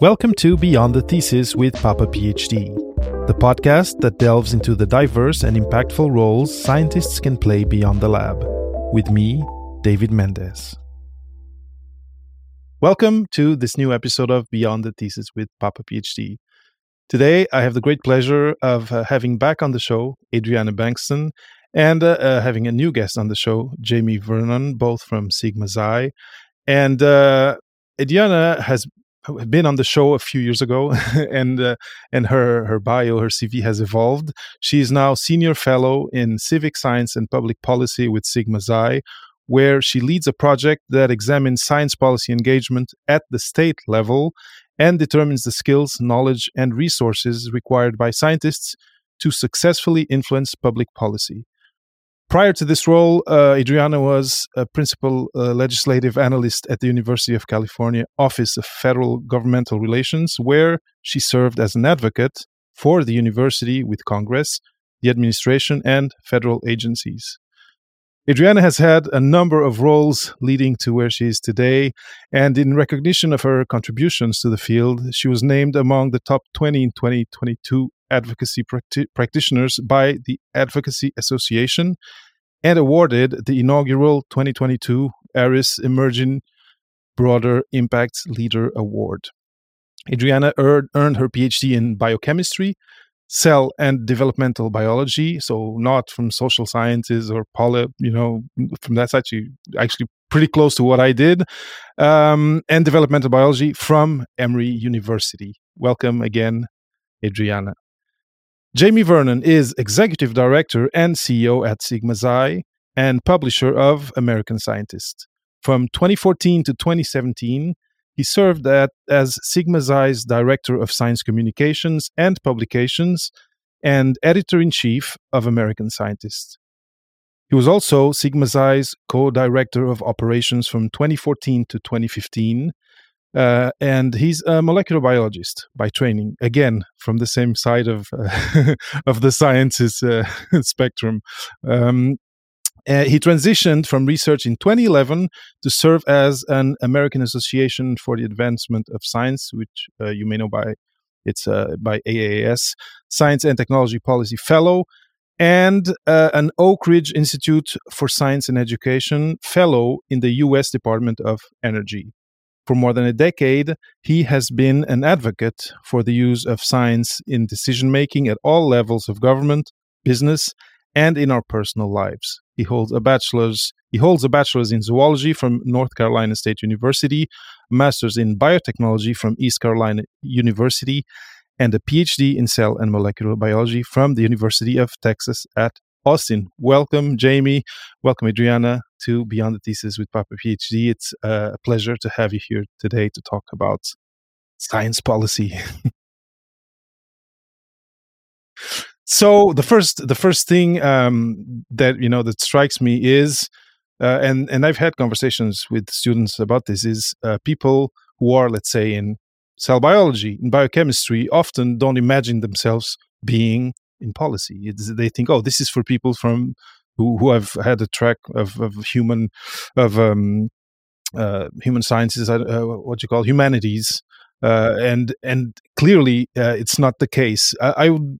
Welcome to Beyond the Thesis with Papa PhD, the podcast that delves into the diverse and impactful roles scientists can play beyond the lab. With me, David Mendez. Welcome to this new episode of Beyond the Thesis with Papa PhD. Today, I have the great pleasure of uh, having back on the show Adriana Bankston and uh, uh, having a new guest on the show, Jamie Vernon, both from Sigma Xi. And uh, Adriana has been on the show a few years ago, and uh, and her her bio, her CV has evolved. She is now senior fellow in civic science and public policy with Sigma Xi, where she leads a project that examines science policy engagement at the state level and determines the skills, knowledge, and resources required by scientists to successfully influence public policy. Prior to this role, uh, Adriana was a principal uh, legislative analyst at the University of California Office of Federal Governmental Relations, where she served as an advocate for the university with Congress, the administration, and federal agencies. Adriana has had a number of roles leading to where she is today, and in recognition of her contributions to the field, she was named among the top 20 in 2022 advocacy practi- practitioners by the Advocacy Association and awarded the inaugural 2022 ARIS Emerging Broader Impact Leader Award. Adriana earned, her PhD in biochemistry, cell and developmental biology, so not from social sciences or poly, you know, from that side. She actually pretty close to what I did, um, and developmental biology from Emory University. Welcome again, Adriana. Jamie Vernon is Executive Director and CEO at Sigma Xi and publisher of American Scientist. From 2014 to 2017, he served at, as Sigma Xi's Director of Science Communications and Publications and Editor in Chief of American Scientist. He was also Sigma Xi's co director of operations from 2014 to 2015 uh, and he's a molecular biologist by training. Again, from the same side of uh, of the sciences uh, spectrum. Um, uh, he transitioned from research in 2011 to serve as an American Association for the Advancement of Science, which uh, you may know by it's uh, by AAAS Science and Technology Policy Fellow, and an Oak Ridge Institute for Science and Education Fellow in the U.S. Department of Energy. For more than a decade, he has been an advocate for the use of science in decision making at all levels of government, business, and in our personal lives. He holds a bachelor's he holds a bachelor's in zoology from North Carolina State University, a master's in biotechnology from East Carolina University, and a PhD in cell and molecular biology from the University of Texas at Austin. Welcome, Jamie. Welcome, Adriana, to Beyond the Thesis with Papa PhD. It's uh, a pleasure to have you here today to talk about science policy. so the first, the first thing um, that you know that strikes me is, uh, and and I've had conversations with students about this, is uh, people who are, let's say, in cell biology, in biochemistry, often don't imagine themselves being in policy. It's, they think, oh, this is for people from who who have had a track of, of human of um, uh, human sciences, uh, what you call humanities, uh, and and clearly uh, it's not the case. I, I, would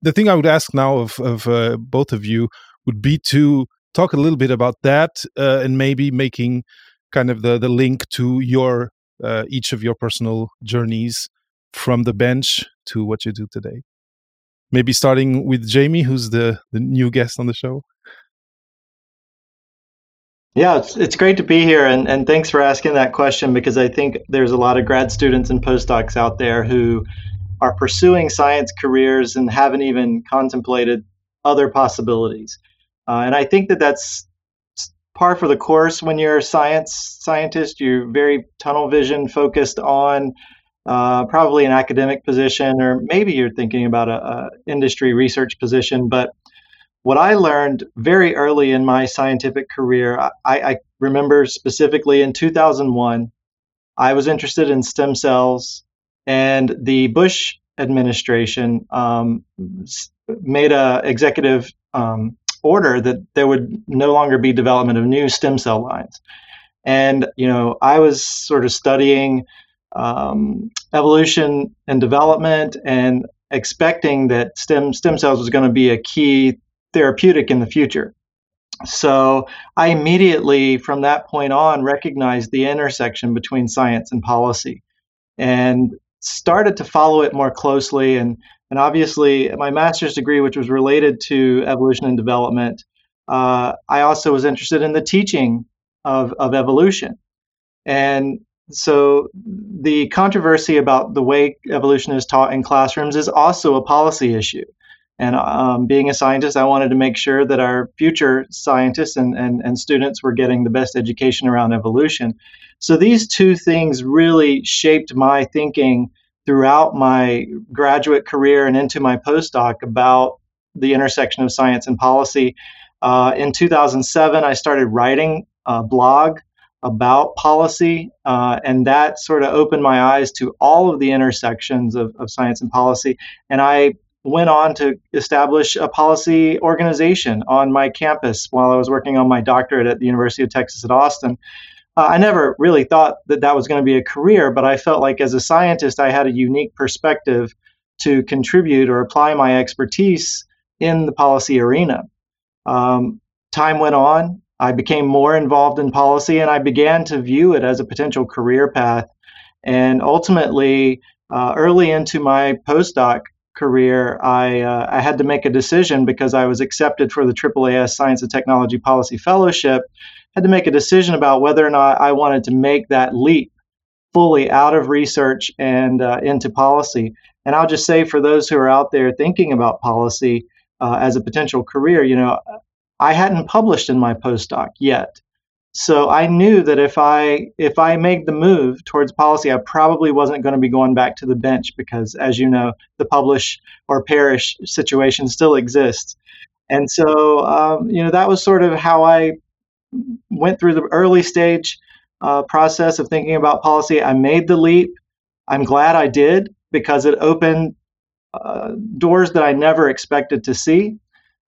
the thing I would ask now of of uh, both of you would be to talk a little bit about that uh, and maybe making kind of the the link to your each of your personal journeys from the bench to what you do today maybe starting with Jamie, who's the, the new guest on the show. Yeah, it's, it's great to be here, and, and thanks for asking that question because I think there's a lot of grad students and postdocs out there who are pursuing science careers and haven't even contemplated other possibilities. Uh, and I think that that's par for the course when you're a science scientist. You're very tunnel vision focused on uh, probably an academic position, or maybe you're thinking about a, a, industry research position. But what I learned very early in my scientific career, I, I remember specifically in 2001, I was interested in stem cells, and the Bush administration um, made a executive um, order that there would no longer be development of new stem cell lines. And you know, I was sort of studying um, evolution and development and expecting that stem stem cells was going to be a key therapeutic in the future. So I immediately, from that point on, recognized the intersection between science and policy, and started to follow it more closely. and And obviously, my master's degree, which was related to evolution and development, uh, I also was interested in the teaching of of evolution, and so the controversy about the way evolution is taught in classrooms is also a policy issue. And um, being a scientist, I wanted to make sure that our future scientists and, and, and students were getting the best education around evolution. So these two things really shaped my thinking throughout my graduate career and into my postdoc about the intersection of science and policy. Uh, in 2007, I started writing a blog about policy, uh, and that sort of opened my eyes to all of the intersections of, of science and policy. And I went on to establish a policy organization on my campus while I was working on my doctorate at the University of Texas at Austin. Uh, I never really thought that that was going to be a career, but I felt like as a scientist, I had a unique perspective to contribute or apply my expertise in the policy arena. Um, time went on. I became more involved in policy and I began to view it as a potential career path. And ultimately, uh, early into my postdoc career, I, uh, I had to make a decision because I was accepted for the AAAS Science and Technology Policy Fellowship. Had to make a decision about whether or not I wanted to make that leap fully out of research and uh, into policy. And I'll just say for those who are out there thinking about policy uh, as a potential career, you know, I hadn't published in my postdoc yet. So I knew that if I if I made the move towards policy, I probably wasn't going to be going back to the bench because, as you know, the publish or perish situation still exists. And so, um, you know, that was sort of how I went through the early stage uh, process of thinking about policy. I made the leap. I'm glad I did because it opened uh, doors that I never expected to see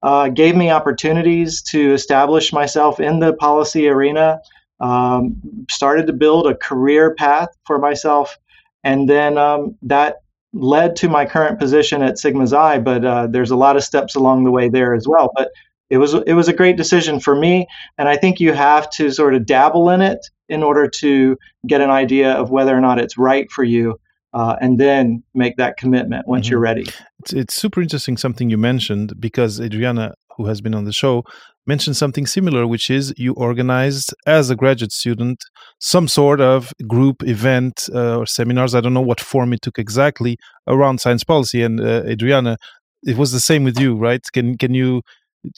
uh, gave me opportunities to establish myself in the policy arena, um, started to build a career path for myself, and then um, that led to my current position at Sigma Xi. But uh, there's a lot of steps along the way there as well. But it was it was a great decision for me, and I think you have to sort of dabble in it in order to get an idea of whether or not it's right for you uh, and then make that commitment once mm-hmm. you're ready. It's, it's super interesting something you mentioned because Adriana, who has been on the show, mentioned something similar, which is you organized as a graduate student some sort of group event uh, or seminars. I don't know what form it took exactly around science policy. And uh, Adriana, it was the same with you, right? Can can you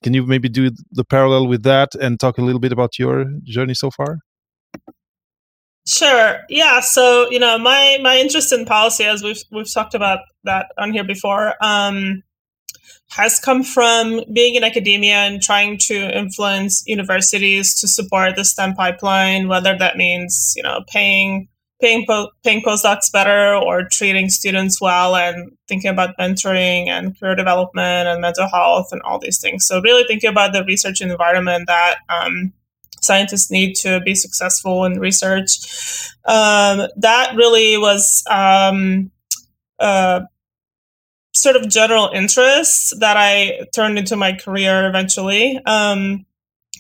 can you maybe do the parallel with that and talk a little bit about your journey so far? Sure. Yeah. So you know, my my interest in policy, as we've we've talked about that on here before, um, has come from being in academia and trying to influence universities to support the STEM pipeline, whether that means you know paying paying po- paying postdocs better or treating students well and thinking about mentoring and career development and mental health and all these things. So really thinking about the research environment that um, scientists need to be successful in research. Um, that really was um, uh, sort of general interest that I turned into my career eventually. Um,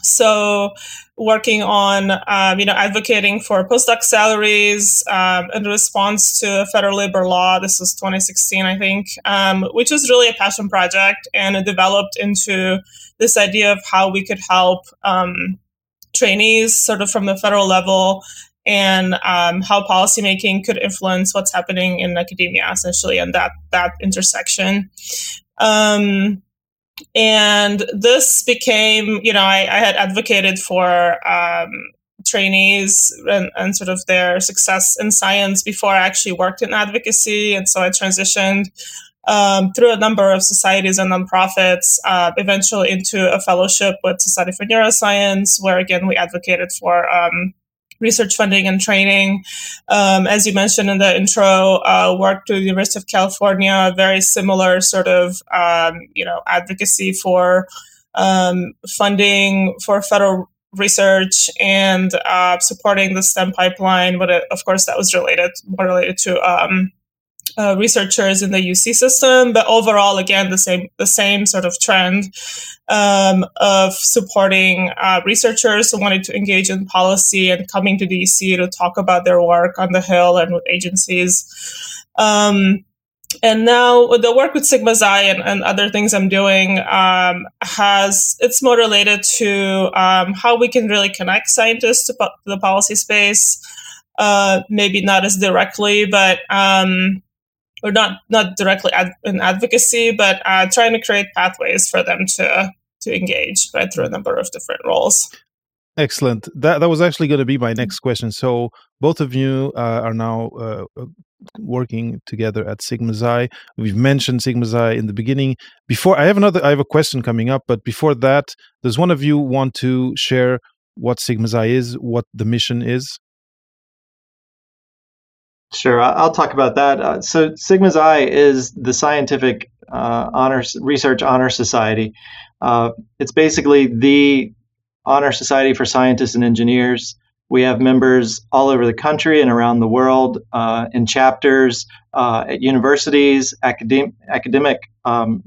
so working on um, you know advocating for postdoc salaries um, in response to federal labor law this was 2016 i think um, which was really a passion project and it developed into this idea of how we could help um, trainees sort of from the federal level and um, how policymaking could influence what's happening in academia essentially and that that intersection. Um, and this became you know I, I had advocated for um, trainees and, and, sort of their success in science before i actually worked in advocacy and so i transitioned um, through a number of societies and nonprofits, uh, eventually into a fellowship with Society for Neuroscience, where again we advocated for um, research funding and training. Um, as you mentioned in the intro, uh, worked with the University of California, very similar sort of um, you know advocacy for um, funding for federal research and uh, supporting the STEM pipeline. But it, of course, that was related more related to um, uh, researchers in the UC system. But overall, again, the same the same sort of trend um, of supporting uh, researchers who wanted to engage in policy and coming to DC to talk about their work on the Hill and with agencies. Um, and now the work with Sigma Xi and, and other things I'm doing um, has it's more related to um, how we can really connect scientists to po- the policy space. Uh, maybe not as directly, but um, or not not directly ad- in advocacy, but uh, trying to create pathways for them to to engage right through a number of different roles. Excellent. That that was actually going to be my next question. So both of you uh, are now uh, uh, working together at Sigma Xi. We've mentioned Sigma Xi in the beginning. Before I have another, I have a question coming up. But before that, does one of you want to share what Sigma Xi is, what the mission is? Sure, I'll talk about that. Uh, so Sigma Xi is the scientific uh, honors research honor society. Uh, it's basically the honor society for scientists and engineers. We have members all over the country and around the world uh, in chapters uh, at universities, academic, academic um,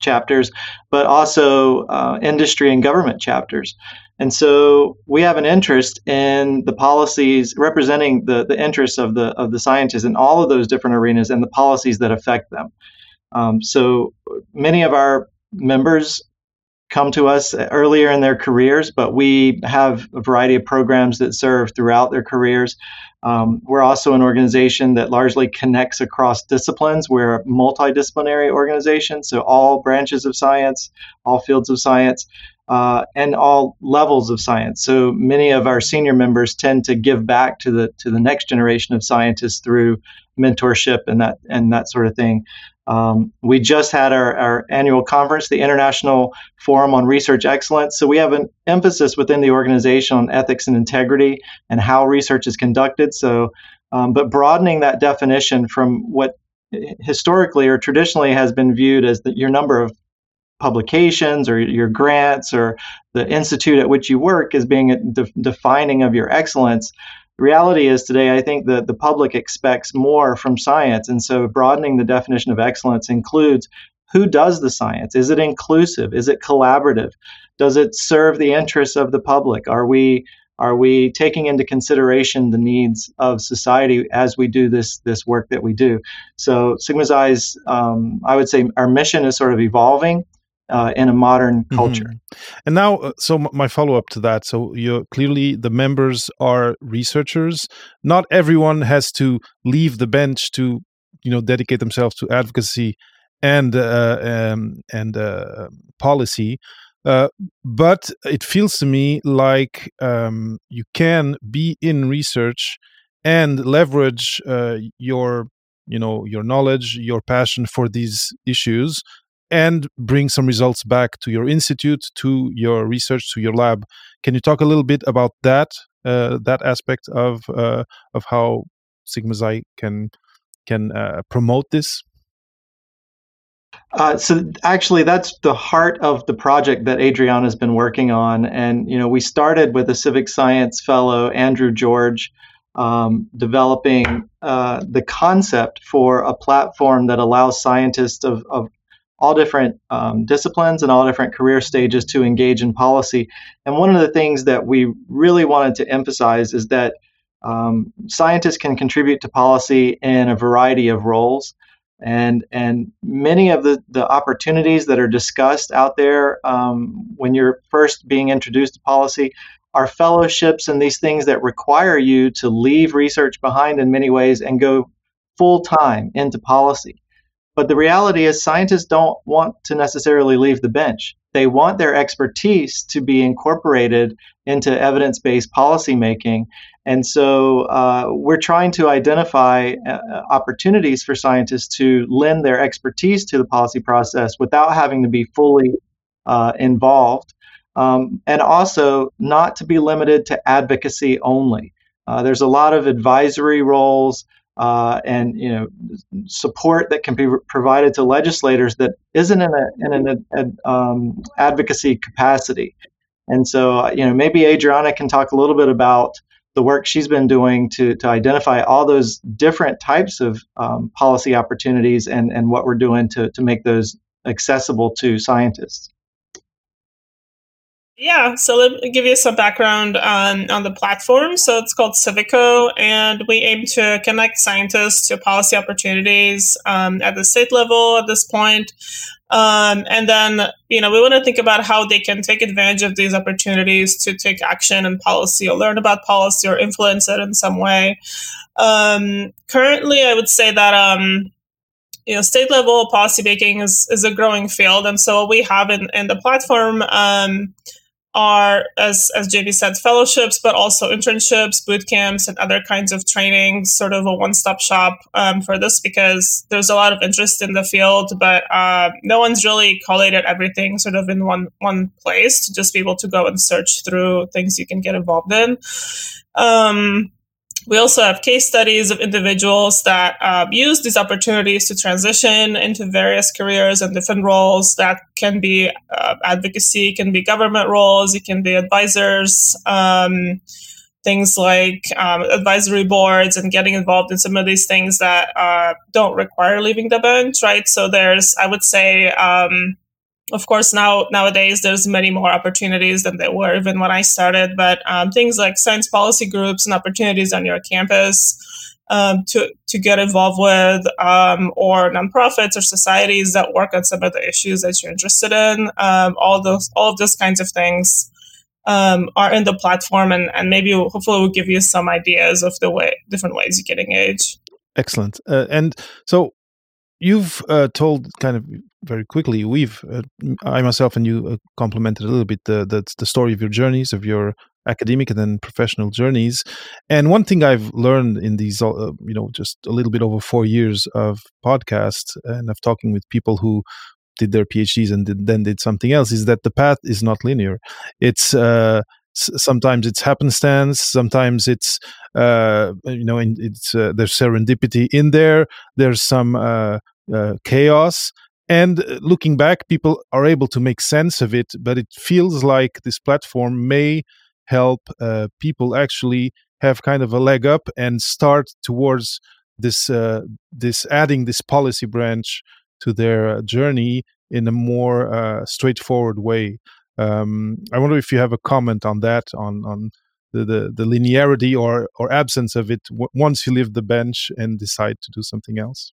chapters, but also uh, industry and government chapters. And so we have an interest in the policies representing the, the interests of the of the scientists in all of those different arenas and the policies that affect them. Um, so many of our members come to us earlier in their careers, but we have a variety of programs that serve throughout their careers. Um, we're also an organization that largely connects across disciplines. We're a multidisciplinary organization, so all branches of science, all fields of science, uh, and all levels of science. So many of our senior members tend to give back to the to the next generation of scientists through mentorship and that and that sort of thing. Um, we just had our, our annual conference, the International Forum on Research Excellence. So we have an emphasis within the organization on ethics and integrity and how research is conducted. So, um, but broadening that definition from what historically or traditionally has been viewed as the, your number of publications or your grants or the institute at which you work as being a de- defining of your excellence reality is today, I think that the public expects more from science. And so broadening the definition of excellence includes who does the science? Is it inclusive? Is it collaborative? Does it serve the interests of the public? Are we are we taking into consideration the needs of society as we do this this work that we do? So Sigma Xi's, um, I would say, our mission is sort of evolving uh, in a modern mm-hmm. culture. Mm-hmm. And now, uh, so my follow up to that. So you clearly the members are researchers. Not everyone has to leave the bench to you know dedicate themselves to advocacy and uh, um, and uh, policy. Uh, but it feels to me like um, you can be in research and leverage uh, your you know your knowledge your passion for these issues and bring some results back to your institute, to your research, to your lab. Can you talk a little bit about that uh, that aspect of uh, of how Sigma Xi can can uh, promote this? Uh, so actually, that's the heart of the project that Adriana has been working on, and you know we started with a civic science fellow, Andrew George, um, developing uh, the concept for a platform that allows scientists of, of all different um, disciplines and all different career stages to engage in policy. And one of the things that we really wanted to emphasize is that um, scientists can contribute to policy in a variety of roles. And, and many of the, the opportunities that are discussed out there um, when you're first being introduced to policy are fellowships and these things that require you to leave research behind in many ways and go full time into policy. But the reality is, scientists don't want to necessarily leave the bench. They want their expertise to be incorporated into evidence based policymaking. And so uh, we're trying to identify uh, opportunities for scientists to lend their expertise to the policy process without having to be fully uh, involved. Um, and also not to be limited to advocacy only. Uh, there's a lot of advisory roles uh, and you know support that can be provided to legislators that isn't in, a, in an um, advocacy capacity. And so, you know, maybe Adriana can talk a little bit about the work she's been doing to, to identify all those different types of um, policy opportunities and, and what we're doing to, to make those accessible to scientists. Yeah, so let me give you some background on, on the platform. So it's called Civico, and we aim to connect scientists to policy opportunities um, at the state level at this point. Um, and then, you know, we want to think about how they can take advantage of these opportunities to take action in policy or learn about policy or influence it in some way. Um, currently, I would say that um, you know, state level policy making is, is a growing field. And so what we have in, in the platform um, are, as, as JB said, fellowships, but also internships, boot camps, and other kinds of training, sort of a one stop shop um, for this because there's a lot of interest in the field, but uh, no one's really collated everything sort of in one, one place to just be able to go and search through things you can get involved in. Um, we also have case studies of individuals that uh, use these opportunities to transition into various careers and different roles that can be uh, advocacy, can be government roles, it can be advisors, um, things like um, advisory boards and getting involved in some of these things that uh, don't require leaving the bench, right? So there's, I would say, um, of course now nowadays there's many more opportunities than there were even when i started but um, things like science policy groups and opportunities on your campus um, to, to get involved with um, or nonprofits or societies that work on some of the issues that you're interested in um, all those all of those kinds of things um, are in the platform and, and maybe hopefully will give you some ideas of the way different ways you can engage. Excellent. Uh, and so you've uh, told kind of very quickly we've uh, i myself and you uh, complemented a little bit the, the, the story of your journeys of your academic and then professional journeys. And one thing i've learned in these uh, you know just a little bit over four years of podcasts and of talking with people who did their phds and did, then did something else is that the path is not linear. It's uh, sometimes it's happenstance sometimes it's uh, you know it's uh, there's serendipity in there there's some uh, uh, chaos and uh, looking back people are able to make sense of it but it feels like this platform may help uh, people actually have kind of a leg up and start towards this uh, this adding this policy branch to their uh, journey in a more uh, straightforward way. Um, i wonder if you have a comment on that on on the, the, the linearity or or absence of it w- once you leave the bench and decide to do something else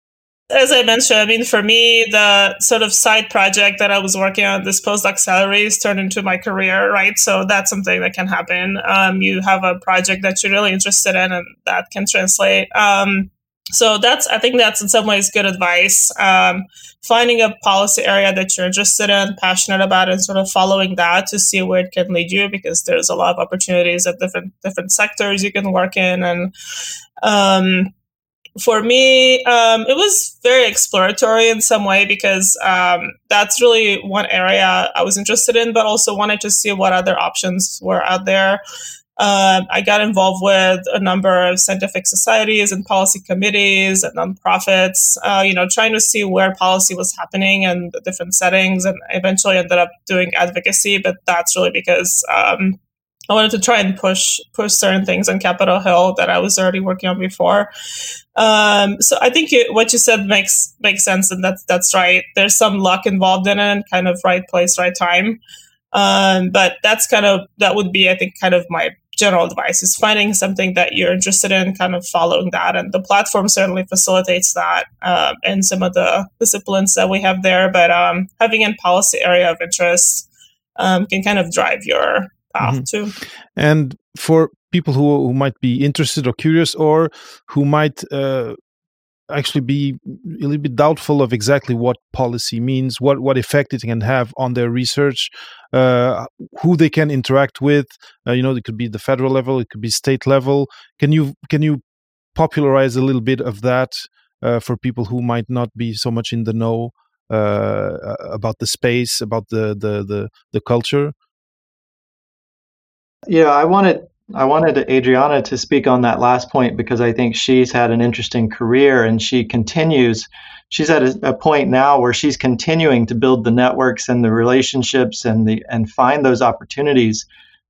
as I mentioned, I mean, for me, the sort of side project that I was working on, this postdoc salaries, turned into my career, right? So that's something that can happen. Um, you have a project that you're really interested in, and that can translate. Um, so that's, I think that's in some ways good advice. Um, finding a policy area that you're interested in, passionate about, and sort of following that to see where it can lead you, because there's a lot of opportunities at different different sectors you can work in, and um, for me, um, it was very exploratory in some way because um, that's really one area I was interested in, but also wanted to see what other options were out there. Um, I got involved with a number of scientific societies and policy committees and nonprofits, uh, you know, trying to see where policy was happening and the different settings, and eventually ended up doing advocacy. But that's really because um, I wanted to try and push push certain things on Capitol Hill that I was already working on before. Um, so I think you, what you said makes makes sense, and that's that's right. There's some luck involved in it, kind of right place, right time. Um, but that's kind of that would be, I think, kind of my general advice is finding something that you're interested in, kind of following that, and the platform certainly facilitates that um, in some of the disciplines that we have there. But um, having a policy area of interest um, can kind of drive your path mm-hmm. too. And for people who, who might be interested or curious or who might uh, actually be a little bit doubtful of exactly what policy means, what what effect it can have on their research, uh, who they can interact with. Uh, you know, it could be the federal level, it could be state level. Can you can you popularize a little bit of that uh, for people who might not be so much in the know uh, about the space, about the the the, the culture? Yeah, I want to I wanted Adriana to speak on that last point because I think she's had an interesting career and she continues. She's at a, a point now where she's continuing to build the networks and the relationships and the and find those opportunities,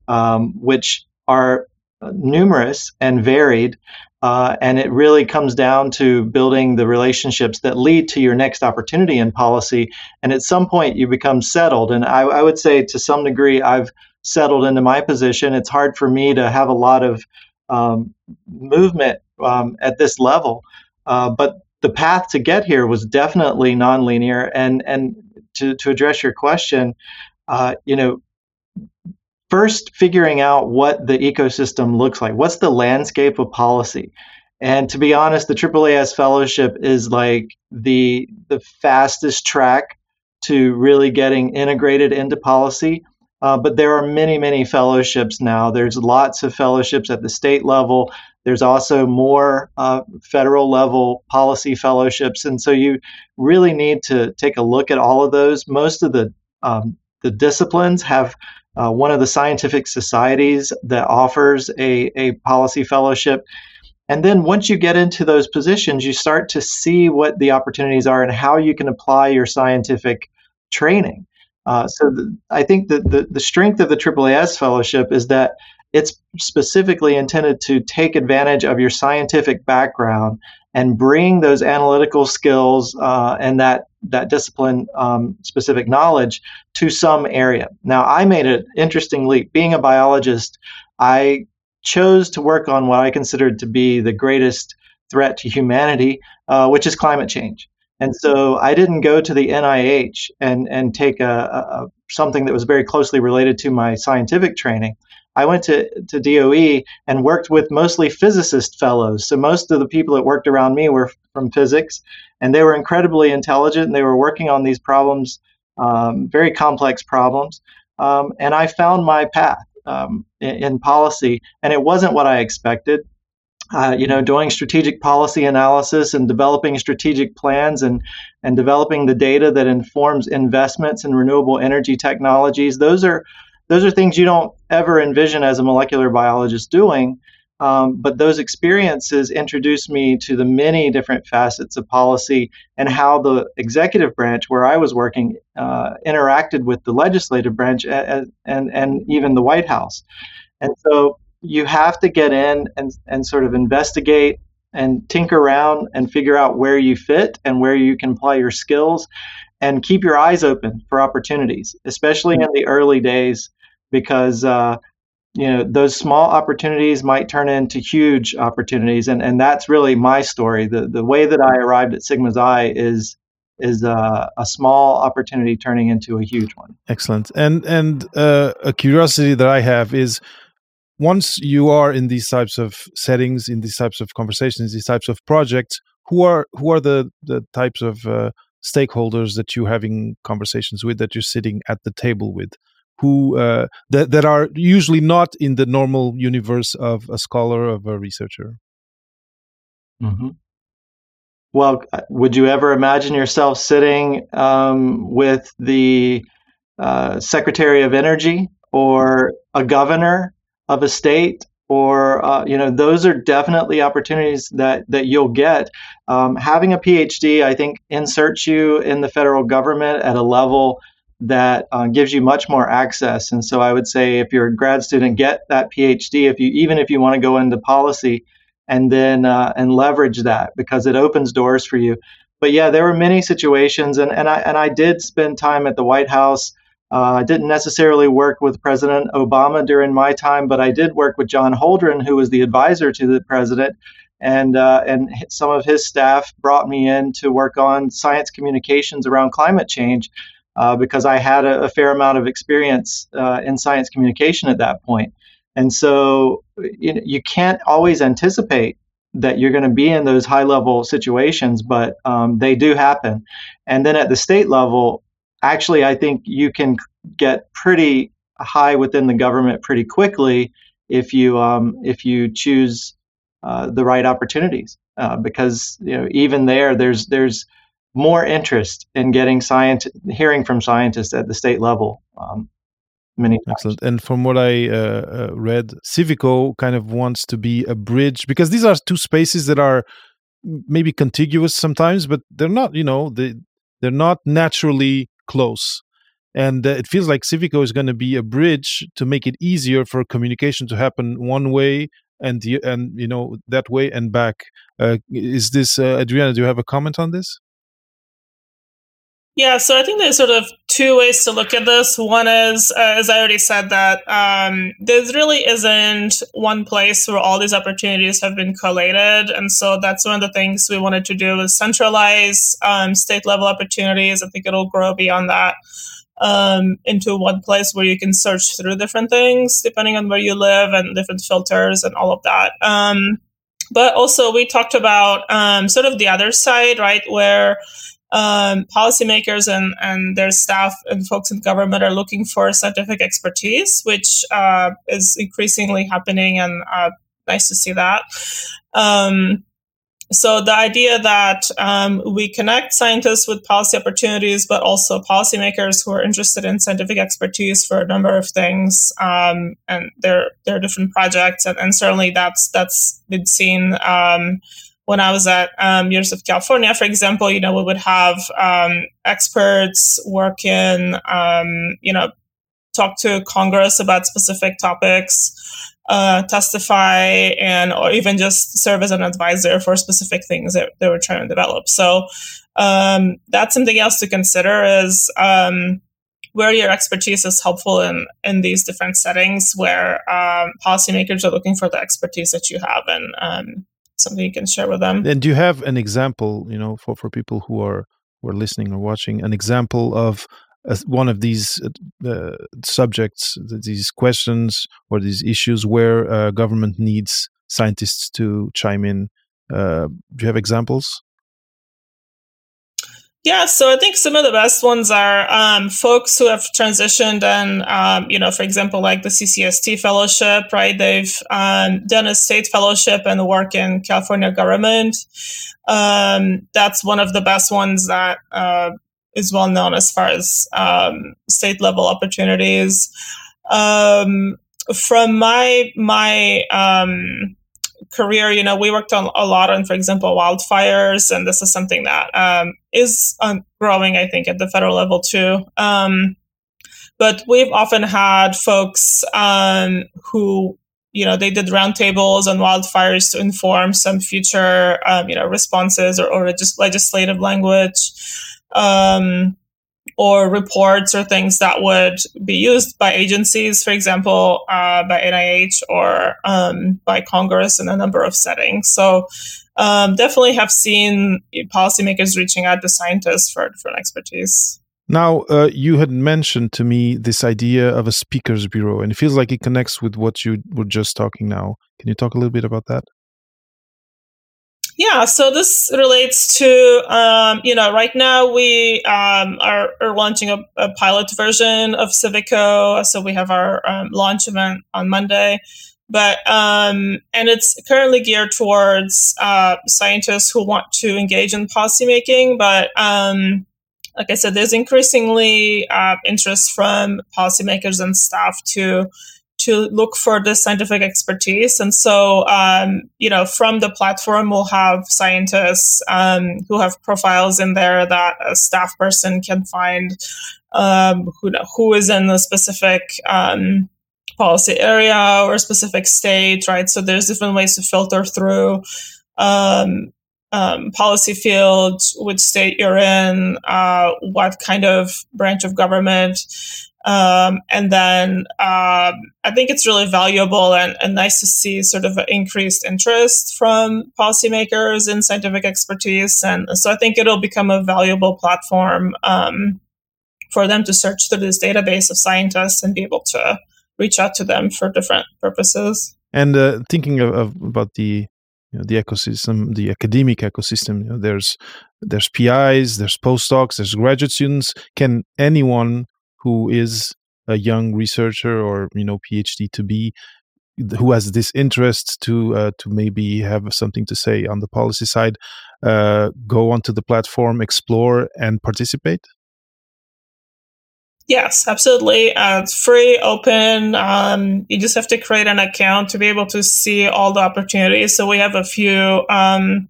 um, which are numerous and varied. Uh, and it really comes down to building the relationships that lead to your next opportunity in policy. And at some point, you become settled. And I, I would say to some degree, I've settled into my position. It's hard for me to have a lot of um, movement um, at this level. Uh, but the path to get here was definitely nonlinear. And, and to, to address your question, uh, you know, first figuring out what the ecosystem looks like. What's the landscape of policy? And to be honest, the AAAS fellowship is like the the fastest track to really getting integrated into policy. Uh, but there are many, many fellowships now. There's lots of fellowships at the state level. There's also more uh, federal level policy fellowships, and so you really need to take a look at all of those. Most of the um, the disciplines have uh, one of the scientific societies that offers a, a policy fellowship. And then once you get into those positions, you start to see what the opportunities are and how you can apply your scientific training. Uh, so I think that the, the strength of the AAAS fellowship is that it's specifically intended to take advantage of your scientific background and bring those analytical skills uh, and that that discipline um, specific knowledge to some area. Now, I made an interesting leap. Being a biologist, I chose to work on what I considered to be the greatest threat to humanity, uh, which is climate change. And so I didn't go to the NIH and, and take a, a, something that was very closely related to my scientific training. I went to, to DOE and worked with mostly physicist fellows. So most of the people that worked around me were from physics, and they were incredibly intelligent. And they were working on these problems, um, very complex problems. Um, and I found my path um, in, in, policy, and it wasn't what I expected. Uh, you know, doing strategic policy analysis and developing strategic plans and and developing the data that informs investments in renewable energy technologies. Those are those are things you don't ever envision as a molecular biologist doing. Um, but those experiences introduced me to the many different facets of policy and how the executive branch, where I was working, uh, interacted with the legislative branch and, and, and even the White House. And so you have to get in and, and sort of investigate and tinker around and figure out where you fit and where you can apply your skills and keep your eyes open for opportunities, especially in the early days because uh, you know those small opportunities might turn into huge opportunities. And and that's really my story. The the way that i arrived at Sigma Xi is is uh, a small opportunity turning into a huge one. Excellent. And and uh, a curiosity that i have is once you are in these types of settings in these types of conversations these types of projects who are who are the the types of uh, stakeholders that you're having conversations with that you're sitting at the table with who uh, that that are usually not in the normal universe of a scholar of a researcher. Mm-hmm. Well, uh, would you ever imagine yourself sitting um, with the uh, Secretary of Energy or a governor of a state? Or uh, you know, those are definitely opportunities that that you'll get. Um, having a PhD, I think, inserts you in the federal government at a level that uh, gives you much more access. And so I would say if you're a grad student, get that PhD. If you even if you want to go into policy, and then uh, and leverage that because it opens doors for you. But yeah, there were many situations, and, and I and I did spend time at the White House. Uh, I didn't necessarily work with President Obama during my time, but I did work with John Holdren, who was the advisor to the president, and uh, and some of his staff brought me in to work on science communications around climate change uh, because I had a, a, fair amount of experience uh, in science communication at that point. And so you, know, you can't always anticipate that you're going to be in those high level situations, but um, they do happen. And then at the state level, actually, I think you can get pretty high within the government pretty quickly if you um, if you choose uh, the right opportunities. Uh, because you know even there, there's there's more interest in getting science, hearing from scientists at the state level. Um, many times. Excellent. And from what I uh, uh, read, Civico kind of wants to be a bridge because these are two spaces that are maybe contiguous sometimes, but they're not. You know, they they're not naturally close. And uh, it feels like Civico is going to be a bridge to make it easier for communication to happen one way and and you know that way and back. Uh, is this uh, Adriana? Do you have a comment on this? Yeah, so I think there's sort of two ways to look at this. One is, uh, as I already said, that um, there really isn't one place where all these opportunities have been collated, and so that's one of the things we wanted to do is centralize um, state level opportunities. I think it'll grow beyond that um, into one place where you can search through different things depending on where you live and different filters and all of that. Um, but also, we talked about um, sort of the other side, right, where um, policymakers and, and their staff and folks in government are looking for scientific expertise, which uh, is increasingly happening, and uh, nice to see that. Um, so the idea that um, we connect scientists with policy opportunities, but also policymakers who are interested in scientific expertise for a number of things, um, and there are different projects, and, and certainly that's that's been seen. Um, when I was at um, University of California, for example, you know, we would have um, experts work in, um, you know, talk to Congress about specific topics uh, testify and or even just serve as an advisor for specific things that they were trying to develop. So um, that's something else to consider is um, where your expertise is helpful in in these different settings where um, policymakers are looking for the expertise that you have and um, something you can share with them. And do you have an example, you know, for, for people who are who are listening or watching, an example of one of these uh, subjects, these questions or these issues where uh, government needs scientists to chime in. Uh, do you have examples? Yeah, so I think some of the best ones are um, folks who have transitioned and, um, you know, for example, like the CCST fellowship, right? They've um, done a state fellowship and work in California government. Um, that's one of the best ones that uh, is well known as far as um, state level opportunities. Um, from my my um, career, you know, we worked on a lot on, for example, wildfires, and this is something that um, is um, growing, I think, at the federal level too. Um, but we've often had folks who you know, they did roundtables on wildfires to inform some future, um, you know, responses or, or just legislative language um, or reports or things that would be used by agencies, for example, uh, by NIH or um, by Congress in a number of settings. So um, definitely have seen policymakers reaching out to scientists for different expertise. Now, uh, you had mentioned to me this idea of a speakers bureau, and it feels like it connects with what you were just talking now. Can you talk a little bit about that? Yeah, so this relates to, um, you know, right now we um, are, are, launching a, a, pilot version of Civico. So we have our um, launch event on Monday. But, um, and it's currently geared towards uh, scientists who want to engage in policymaking. But, um, like I said, there's increasingly uh, interest from policymakers and staff to to look for the scientific expertise. And so, um, you know, from the platform, we'll have scientists um, who have profiles in there that a staff person can find um, who, who is in the specific um, policy area or specific state, right? So there's different ways to filter through. Um, um, policy field, which state you're in, uh, what kind of branch of government, um, and then um, I think it's really valuable and, and, nice to see sort of increased interest from policymakers in scientific expertise. And so I think it'll become a valuable platform um, for them to search through this database of scientists and be able to reach out to them for different purposes. And uh, thinking of, of, about the you know, the ecosystem, the academic ecosystem. You know, there's there's PIs, there's postdocs, there's graduate students. Can anyone who is a young researcher or you know PhD to be who has this interest to uh, to maybe have something to say on the policy side uh, go onto the platform explore and participate Yes, absolutely. Uh, it's free, open. Um, you just have to create an account to be able to see all the opportunities. So we have a few um,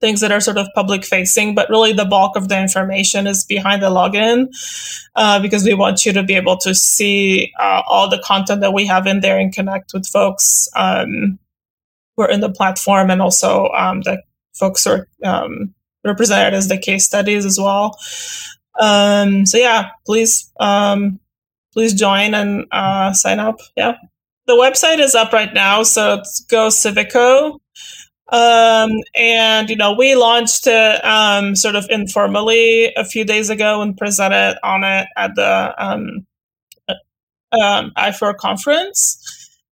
things that are sort of public facing, but really the bulk of the information is behind the login uh, because we want you to be able to see uh, all the content that we have in there and connect with folks um, who are in the platform and also um, the folks who are um, represented as the case studies as well. Um, so yeah, please, um, please join and uh, sign up. Yeah, the website is up right now, so it's Go Civico. Um, and you know, we launched it um, sort of informally a few days ago and presented on it at the um, uh, um, IFoRE conference.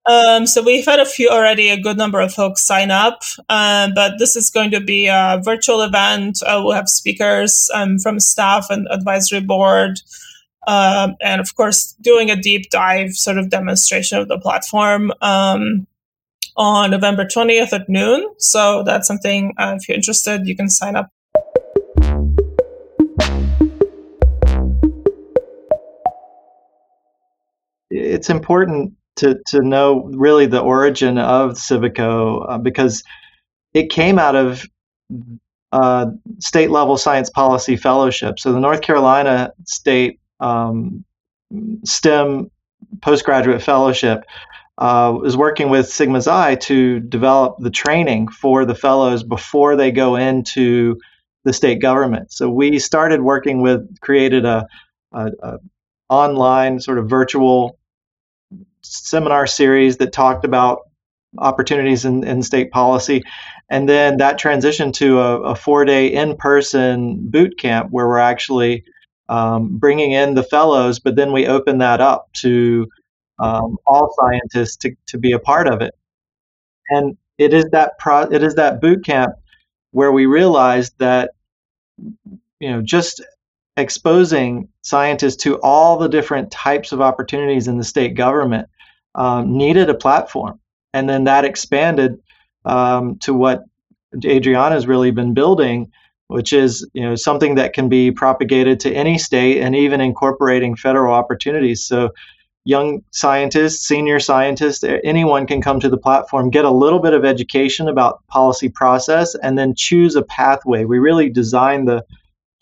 Um, so we've had a few already, a good number of folks sign up, um, but this is going to be a virtual event. Uh, we'll have speakers um, from staff and advisory board, um, and of course, doing a deep dive sort of demonstration of the platform um, on November 20th at noon. So that's something, uh, if you're interested, you can sign up. It's important to to know really the origin of Civico uh, because it came out of uh, state level science policy fellowship. So the North Carolina State um, STEM postgraduate fellowship uh, is working with Sigma Xi to develop the training for the fellows before they go into the state government. So we started working with, created a, a, a online sort of virtual seminar series that talked about opportunities in, in state policy. And then that transitioned to a, a four day in person boot camp where we're actually um, bringing in the fellows, but then we open that up to um, all scientists to, to be a part of it. And it is that pro- it is that boot camp where we realized that you know just exposing scientists to all the different types of opportunities in the state government um, needed a platform. And then that expanded um, to what Adriana has really been building, which is you know something that can be propagated to any state and even incorporating federal opportunities. So young scientists, senior scientists, anyone can come to the platform, get a little bit of education about policy process, and then choose a pathway. We really design the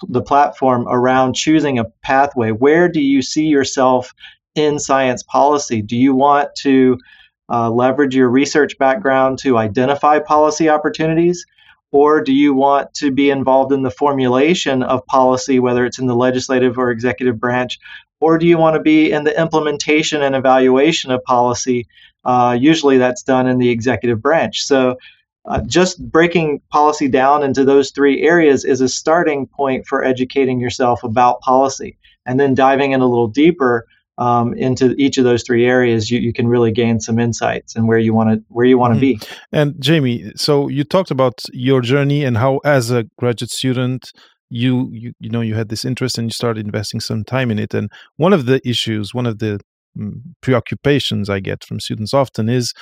the platform around choosing a pathway. Where do you see yourself in science policy? Do you want to uh, leverage your research background to identify policy opportunities? Or do you want to be involved in the formulation of policy, whether it's in the legislative or executive branch? Or do you want to be in the implementation and evaluation of policy? Uh, usually that's done in the executive branch. So uh, just breaking policy down into those three areas is a starting point for educating yourself about policy. And then diving in a little deeper um, into each of those three areas, you, you can really gain some insights and where you want to where you want to mm-hmm. be. And Jamie, so you talked about your journey and how, as a graduate student, you you you know you had this interest and you started investing some time in it. And one of the issues, one of the mm, preoccupations I get from students often is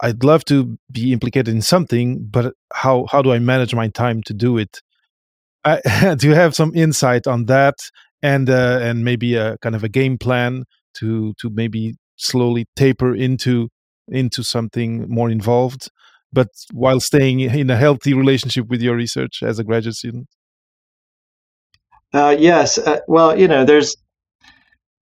I'd love to be implicated in something, but how how do I manage my time to do it? I, do you have some insight on that? and uh, and maybe a kind of a game plan to to maybe slowly taper into into something more involved but while staying in a healthy relationship with your research as a graduate student uh, yes uh, well you know there's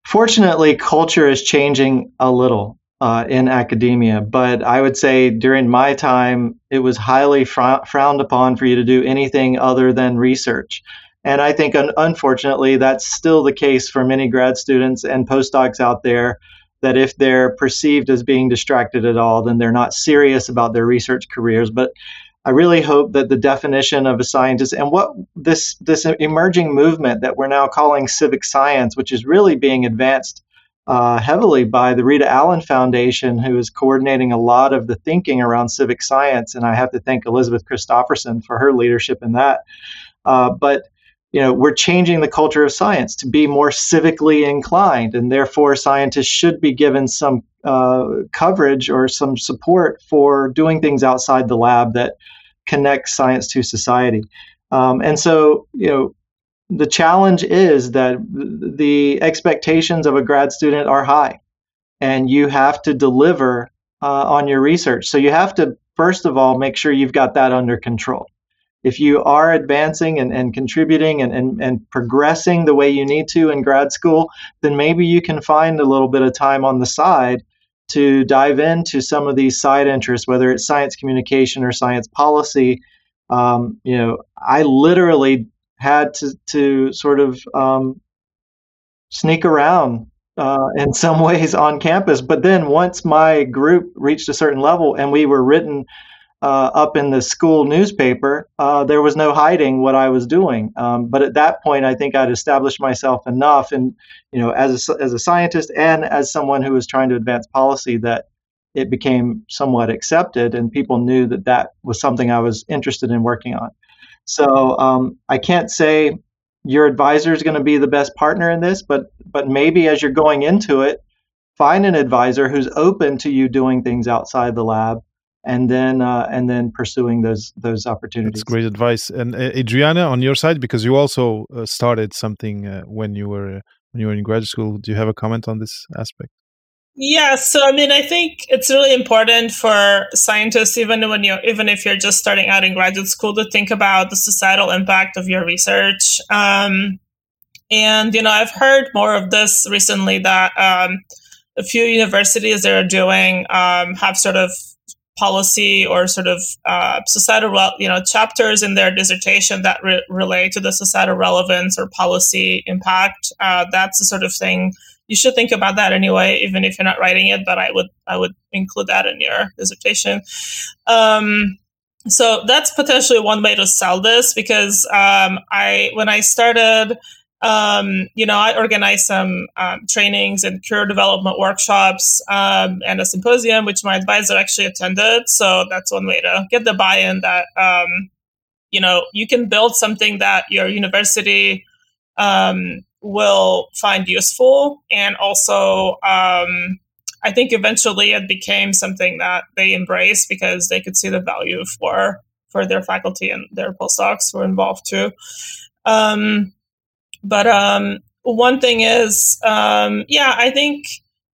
fortunately culture is changing a little uh, in academia but i would say during my time it was highly fr- frowned upon for you to do anything other than research and I think, un- unfortunately, that's still the case for many grad students and postdocs out there. That if they're perceived as being distracted at all, then they're not serious about their research careers. But I really hope that the definition of a scientist and what this this emerging movement that we're now calling civic science, which is really being advanced uh, heavily by the Rita Allen Foundation, who is coordinating a lot of the thinking around civic science. And I have to thank Elizabeth Christopherson for her leadership in that. Uh, but you know, we're changing the culture of science to be more civically inclined, and therefore scientists should be given some uh, coverage or some support for doing things outside the lab that connect science to society. Um, and so, you know, the challenge is that the expectations of a grad student are high, and you have to deliver uh, on your research. So you have to first of all make sure you've got that under control. If you are advancing and, and contributing and, and, and progressing the way you need to in grad school, then maybe you can find a little bit of time on the side to dive into some of these side interests, whether it's science communication or science policy. Um, you know, I literally had to, to sort of um, sneak around uh, in some ways on campus. But then once my group reached a certain level and we were written uh, up in the school newspaper, uh, there was no hiding what I was doing. Um, but at that point, I think I'd established myself enough, and you know, as a, as a scientist and as someone who was trying to advance policy, that it became somewhat accepted, and people knew that that was something I was interested in working on. So um, I can't say your advisor is going to be the best partner in this, but but maybe as you're going into it, find an advisor who's open to you doing things outside the lab and then uh, and then pursuing those those opportunities. That's great advice. And uh, Adriana, on your side, because you also uh, started something uh, when you were when you were in graduate school, do you have a comment on this aspect? Yeah, so I mean, I think it's really important for scientists, even when you even if you're just starting out in graduate school, to think about the societal impact of your research. Um, and you know, I've heard more of this recently that um, a few universities that are doing um, have sort of policy or sort of uh, societal, you know, chapters in their dissertation that re- relate to the societal relevance or policy impact. Uh, that's the sort of thing you should think about that anyway, even if you're not writing it. But I would I would include that in your dissertation. Um, so that's potentially one way to sell this because um, I when I started um, you know, I organized some um, trainings and career development workshops um, and a symposium, which my advisor actually attended. So that's one way to get the buy-in that um, you know you can build something that your university um, will find useful, and also um, I think eventually it became something that they embraced because they could see the value for for their faculty and their postdocs who were involved too. Um, but um, one thing is, um, yeah, I think,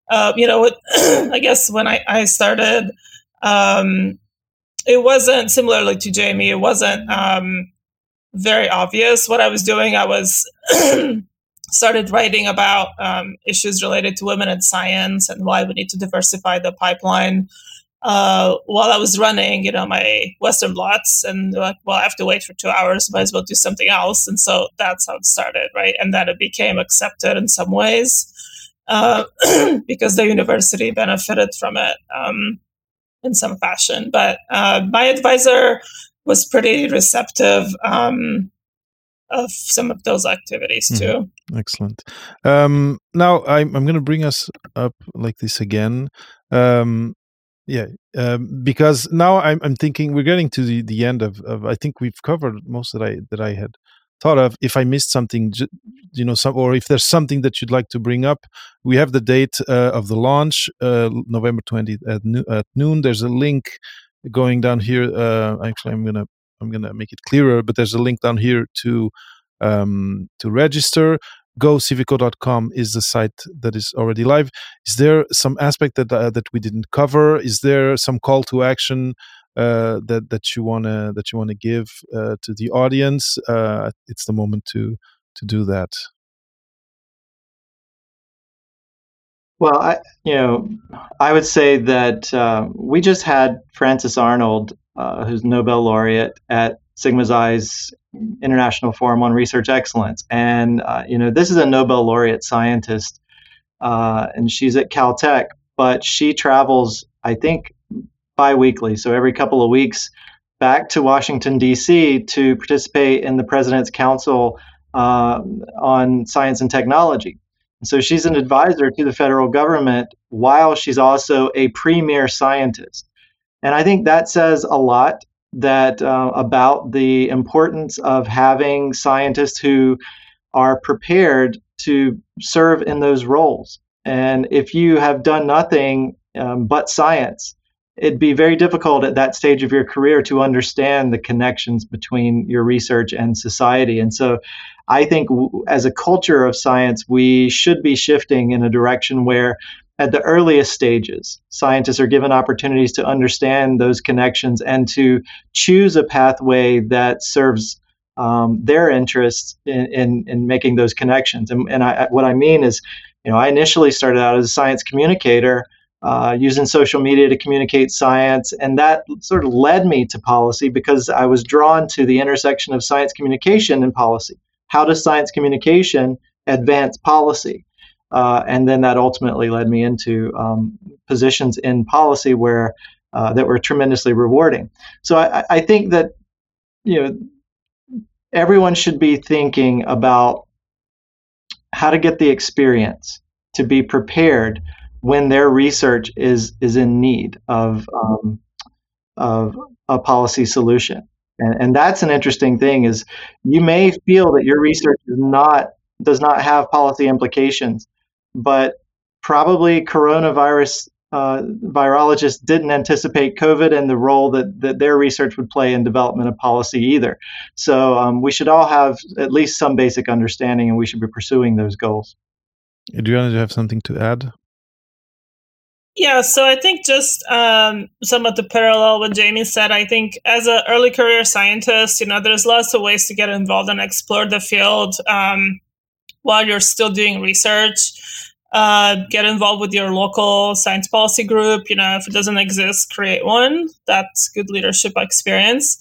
uh, you know, I guess when I, I started, um, it wasn't similarly to Jamie, it wasn't um, very obvious what I was doing. I was started writing about um, issues related to women in science and why we need to diversify the pipeline uh, while I was running, you know, my Western blots, and like, well, I have to wait for two hours. Might as well do something else. And so that's how it started, right? And then it became accepted in some ways uh, because the university benefited from it um, in some fashion. But uh, my advisor was pretty receptive. Um, of some of those activities mm-hmm. too. Mm-hmm. Excellent. Um, now I'm, I'm going to bring us up like this again. Um, yeah um, because now I'm, I'm thinking we're getting to the, the end of, of i think we've covered most that i that i had thought of. If i missed something you know some or if there's something that you'd like to bring up we have the date uh, of the launch uh, november 20th at, no- at noon. There's a link going down here uh, actually i'm gonna i'm gonna make it clearer but there's a link down here to um, to register gocivico.com is the site that is already live. Is there some aspect that uh, that we didn't cover? Is there some call to action uh, that that you wanna that you wanna give uh, to the audience? Uh, it's the moment to to do that. Well, I you know I would say that uh, we just had Frances Arnold, uh, who's Nobel laureate at Sigma Xi's International Forum on Research Excellence. And, uh, you know, this is a Nobel laureate scientist, uh, and she's at Caltech, but she travels, I think, biweekly, so every couple of weeks, back to Washington, D.C. to participate in the President's Council uh, on Science and Technology. so she's an advisor to the federal government while she's also a premier scientist. And I think that says a lot that uh, about the importance of having scientists who are prepared to serve in those roles. And if you have done nothing um, but science, it'd be very difficult at that stage of your career to understand the connections between your research and society. And so I think w- as a culture of science, we should be shifting in a direction where at the earliest stages, scientists are given opportunities to understand those connections and to choose a pathway that serves um, their interests in, in, in, making those connections. And, and I, what I mean is, you know, I initially started out as a science communicator uh, using social media to communicate science. And that sort of led me to policy because I was drawn to the intersection of science communication and policy. How does science communication advance policy? Uh, and then that ultimately led me into um, positions in policy where uh, that were tremendously rewarding. So I, I think that you know everyone should be thinking about how to get the experience to be prepared when their research is is in need of um, of a policy solution. And, and that's an interesting thing is you may feel that your research is not does not have policy implications, but probably coronavirus uh, virologists didn't anticipate COVID and the role that, that their research would play in development of policy either. So um, we should all have at least some basic understanding and we should be pursuing those goals. Adriana, do you have something to add? Yeah, so I think just um, some of the parallel what Jamie said. I think as an early career scientist, you know, there's lots of ways to get involved and explore the field um, while you're still doing research. Uh, get involved with your local science policy group. You know, if it doesn't exist, create one. That's good leadership experience.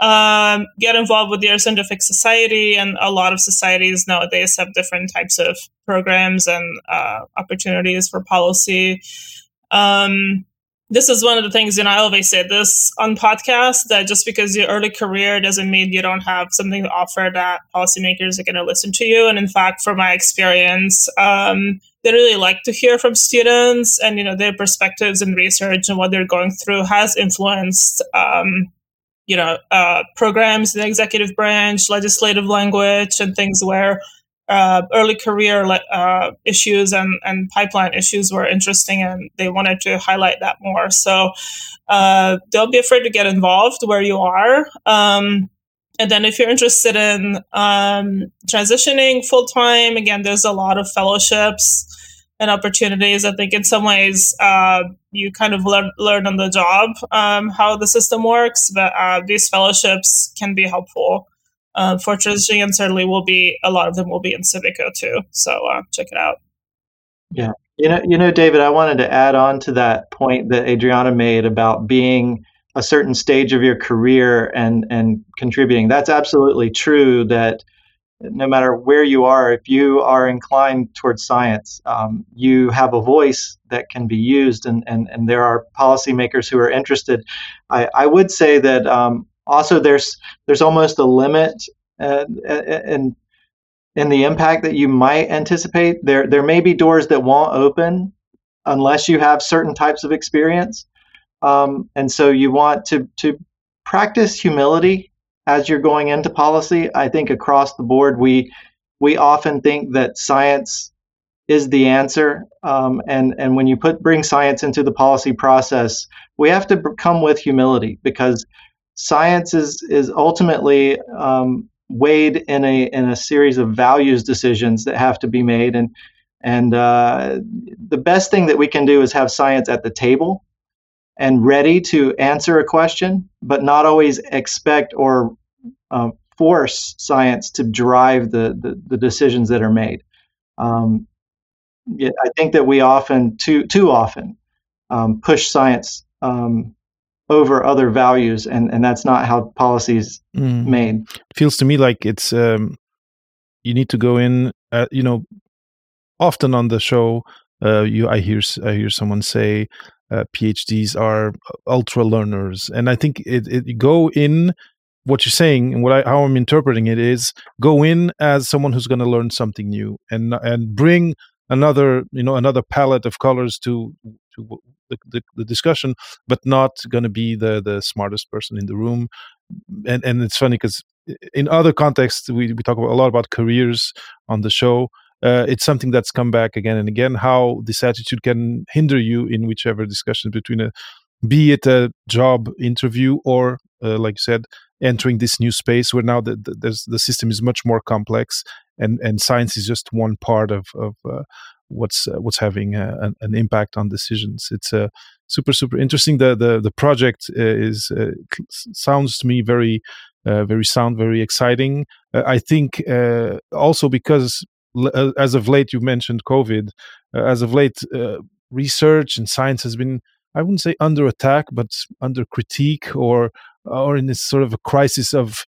Um, get involved with your scientific society, and a lot of societies nowadays have different types of programs and uh, opportunities for policy. Um, this is one of the things, you know, I always say this on podcasts that just because your early career doesn't mean you don't have something to offer that policymakers are going to listen to you. And in fact, from my experience, um, they really like to hear from students and, you know, their perspectives and research and what they're going through has influenced, um, you know, uh, programs in the executive branch, legislative language, and things where uh, early career uh, issues and, and pipeline issues were interesting and they wanted to highlight that more. So uh, don't be afraid to get involved where you are. Um, and then if you're interested in um, transitioning full time, again, there's a lot of fellowships and opportunities. I think in some ways uh, you kind of learn, learn on the job um, how the system works, but uh, these fellowships can be helpful uh, for transitioning, and certainly will be a lot of them will be in Civico too. So uh, check it out. Yeah, you know, you know, David, I wanted to add on to that point that Adriana made about being a certain stage of your career and and contributing. That's absolutely true. That no matter where you are, if you are inclined towards science, um, you have a voice that can be used, and, and, and there are policymakers who are interested. I, I would say that um, also there's there's almost a limit uh, in in the impact that you might anticipate. There there may be doors that won't open unless you have certain types of experience, um, and so you want to to practice humility as you're going into policy. I think across the board we we often think that science is the answer. Um, and and when you put bring science into the policy process, we have to come with humility because science is is ultimately um, weighed in a in a series of values decisions that have to be made and and uh, the best thing that we can do is have science at the table and ready to answer a question, but not always expect or uh, force science to drive the, the, the decisions that are made. Um, yeah, I think that we often, too too often, um, push science um, over other values and and that's not how policies mm. made it feels to me like it's um you need to go in uh, you know often on the show uh you i hear i hear someone say uh, phds are ultra learners and i think it, it go in what you're saying and what I, how I'm interpreting it is go in as someone who's going to learn something new and and bring another you know another palette of colors to to the, the, the discussion, but not going to be the the smartest person in the room. And and it's funny because in other contexts we, we talk about, a lot about careers on the show. Uh, it's something that's come back again and again. How this attitude can hinder you in whichever discussion between a be it a job interview or, uh, like you said, entering this new space where now the, the, the system is much more complex and, and science is just one part of, of uh, what's uh, what's having a, an, an, impact on decisions. It's uh, super super interesting. The the the project uh, is uh, sounds to me very uh, very sound, very exciting. Uh, I think also because as of late you mentioned COVID. as of late, research and science has been I wouldn't say under attack, but under critique or or in this sort of a crisis of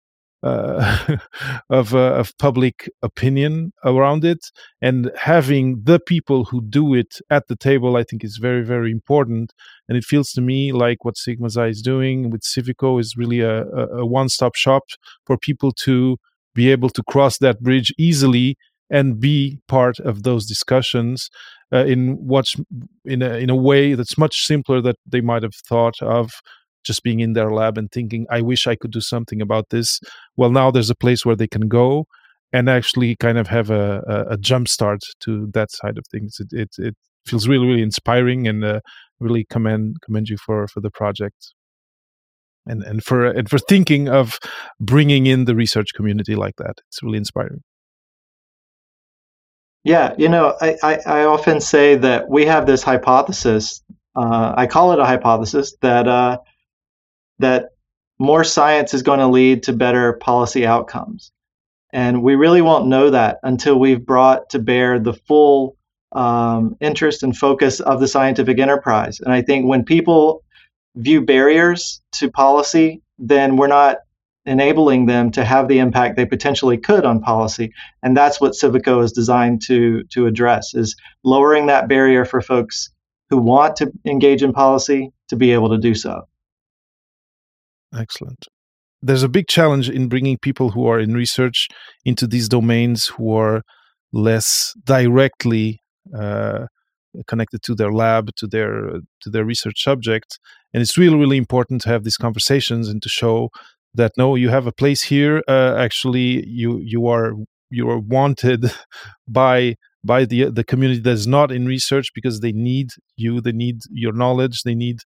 uh, of uh, of public opinion around it, and having the people who do it at the table, I think, is very very important. And it feels to me like what Sigma Xi is doing with Civico is really a, a one stop shop for people to be able to cross that bridge easily and be part of those discussions uh, in what's in a, in a way that's much simpler that they might have thought of just being in their lab and thinking, I wish I could do something about this. Well, now there's a place where they can go and actually kind of have a, a, a jump start to that side of things. It, it, it feels really, really inspiring and uh, really commend, commend you for, for the project. And, and for and for thinking of bringing in the research community like that, it's really inspiring. Yeah, you know, I, I, I often say that we have this hypothesis. Uh, I call it a hypothesis that uh, that more science is going to lead to better policy outcomes. And we really won't know that until we've brought to bear the full um, interest and focus of the scientific enterprise. And I think when people view barriers to policy, then we're not enabling them to have the impact they potentially could on policy. And that's what Civico is designed to, to address is lowering that barrier for folks who want to engage in policy to be able to do so. Excellent. There's a big challenge in bringing people who are in research into these domains who are less directly uh, connected to their lab, to their to their research subject, and it's really really important to have these conversations and to show that no, you have a place here. Uh, actually, you you are you are wanted by by the the community that's not in research because they need you, they need your knowledge, they need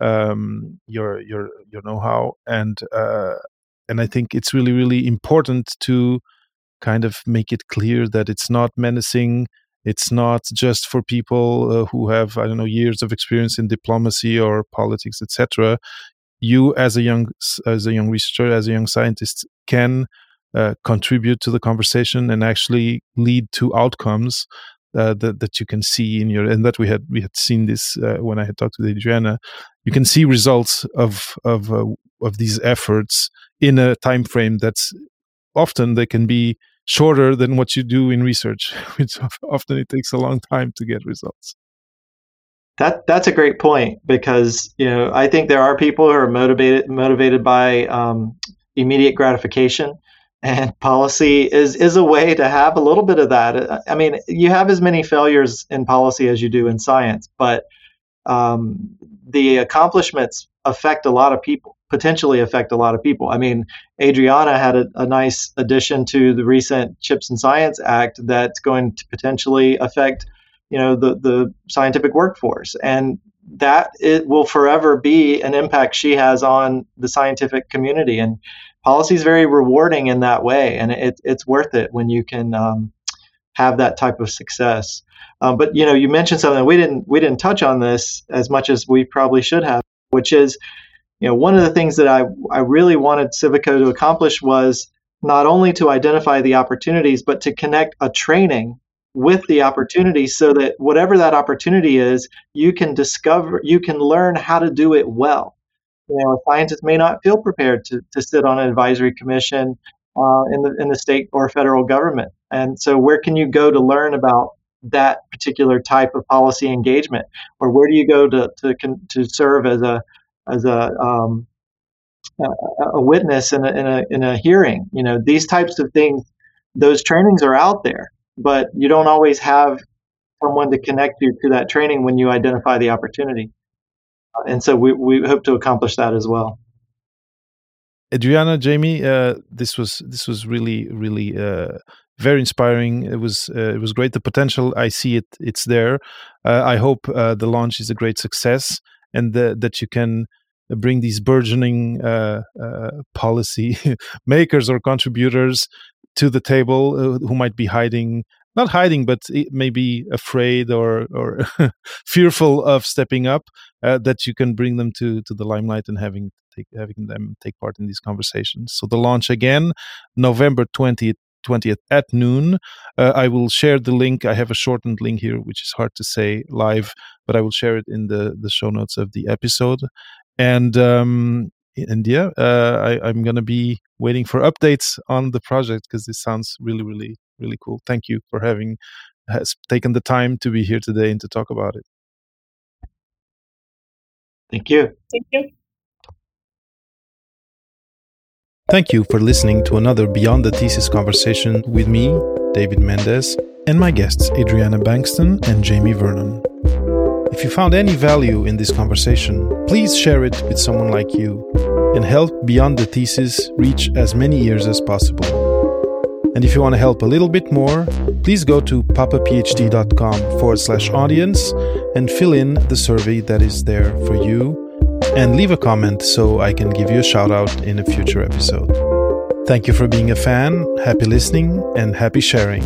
um, your your your know-how and uh, and I think it's really really important to kind of make it clear that it's not menacing. It's not just for people uh, who have I don't know years of experience in diplomacy or politics, etc. You as a young as a young researcher, as a young scientist, can uh, contribute to the conversation and actually lead to outcomes uh, that that you can see in your and that we had we had seen this uh, when I had talked to Adriana. You can see results of of uh, of these efforts in a time frame that's often they can be shorter than what you do in research, which often it takes a long time to get results. That that's a great point because you know I think there are people who are motivated motivated by um, immediate gratification and policy is is a way to have a little bit of that. I mean, you have as many failures in policy as you do in science, but um, the accomplishments affect a lot of people, potentially affect a lot of people. I mean, Adriana had a, a nice addition to the recent Chips and Science Act that's going to potentially affect, you know, the the scientific workforce, and that it will forever be an impact she has on the scientific community. And policy is very rewarding in that way, and it, it's worth it when you can um, have that type of success. Um, but you know, you mentioned something we didn't we didn't touch on this as much as we probably should have, which is, you know, one of the things that I I really wanted Civico to accomplish was not only to identify the opportunities, but to connect a training with the opportunity so that whatever that opportunity is, you can discover, you can learn how to do it well you know, scientists may not feel prepared to, to sit on an advisory commission uh, in the in the state or federal government. And so, where can you go to learn about that particular type of policy engagement, or where do you go to to to serve as a as a um, a, witness in a, in a in a hearing? You know, these types of things. Those trainings are out there, but you don't always have someone to connect you to that training when you identify the opportunity and so we, we hope to accomplish that as well. Adriana, Jamie, uh, this was this was really really uh, very inspiring. It was uh, it was great. The potential I see it it's there. Uh, I hope uh, the launch is a great success. and the, that you can bring these burgeoning uh, uh, policy makers or contributors to the table uh, who might be hiding not hiding but maybe afraid or or fearful of stepping up uh, that you can bring them to to the limelight and having take, having them take part in these conversations so the launch again november 20th 20th at noon. Uh, I will share the link. I have a shortened link here, which is hard to say live, but I will share it in the, the show notes of the episode. And um, and yeah, uh, I, I'm going to be waiting for updates on the project because this sounds really, really, really cool. Thank you for having has taken the time to be here today and to talk about it. Thank you. Thank you. Thank you for listening to another Beyond the Thesis conversation with me, David Mendez, and my guests, Adriana Bankston and Jamie Vernon. If you found any value in this conversation, please share it with someone like you and help Beyond the Thesis reach as many ears as possible. And if you want to help a little bit more, please go to papaphd.com forward slash audience and fill in the survey that is there for you and leave a comment so I can give you a shout out in a future episode. Thank you for being a fan, happy listening, and happy sharing.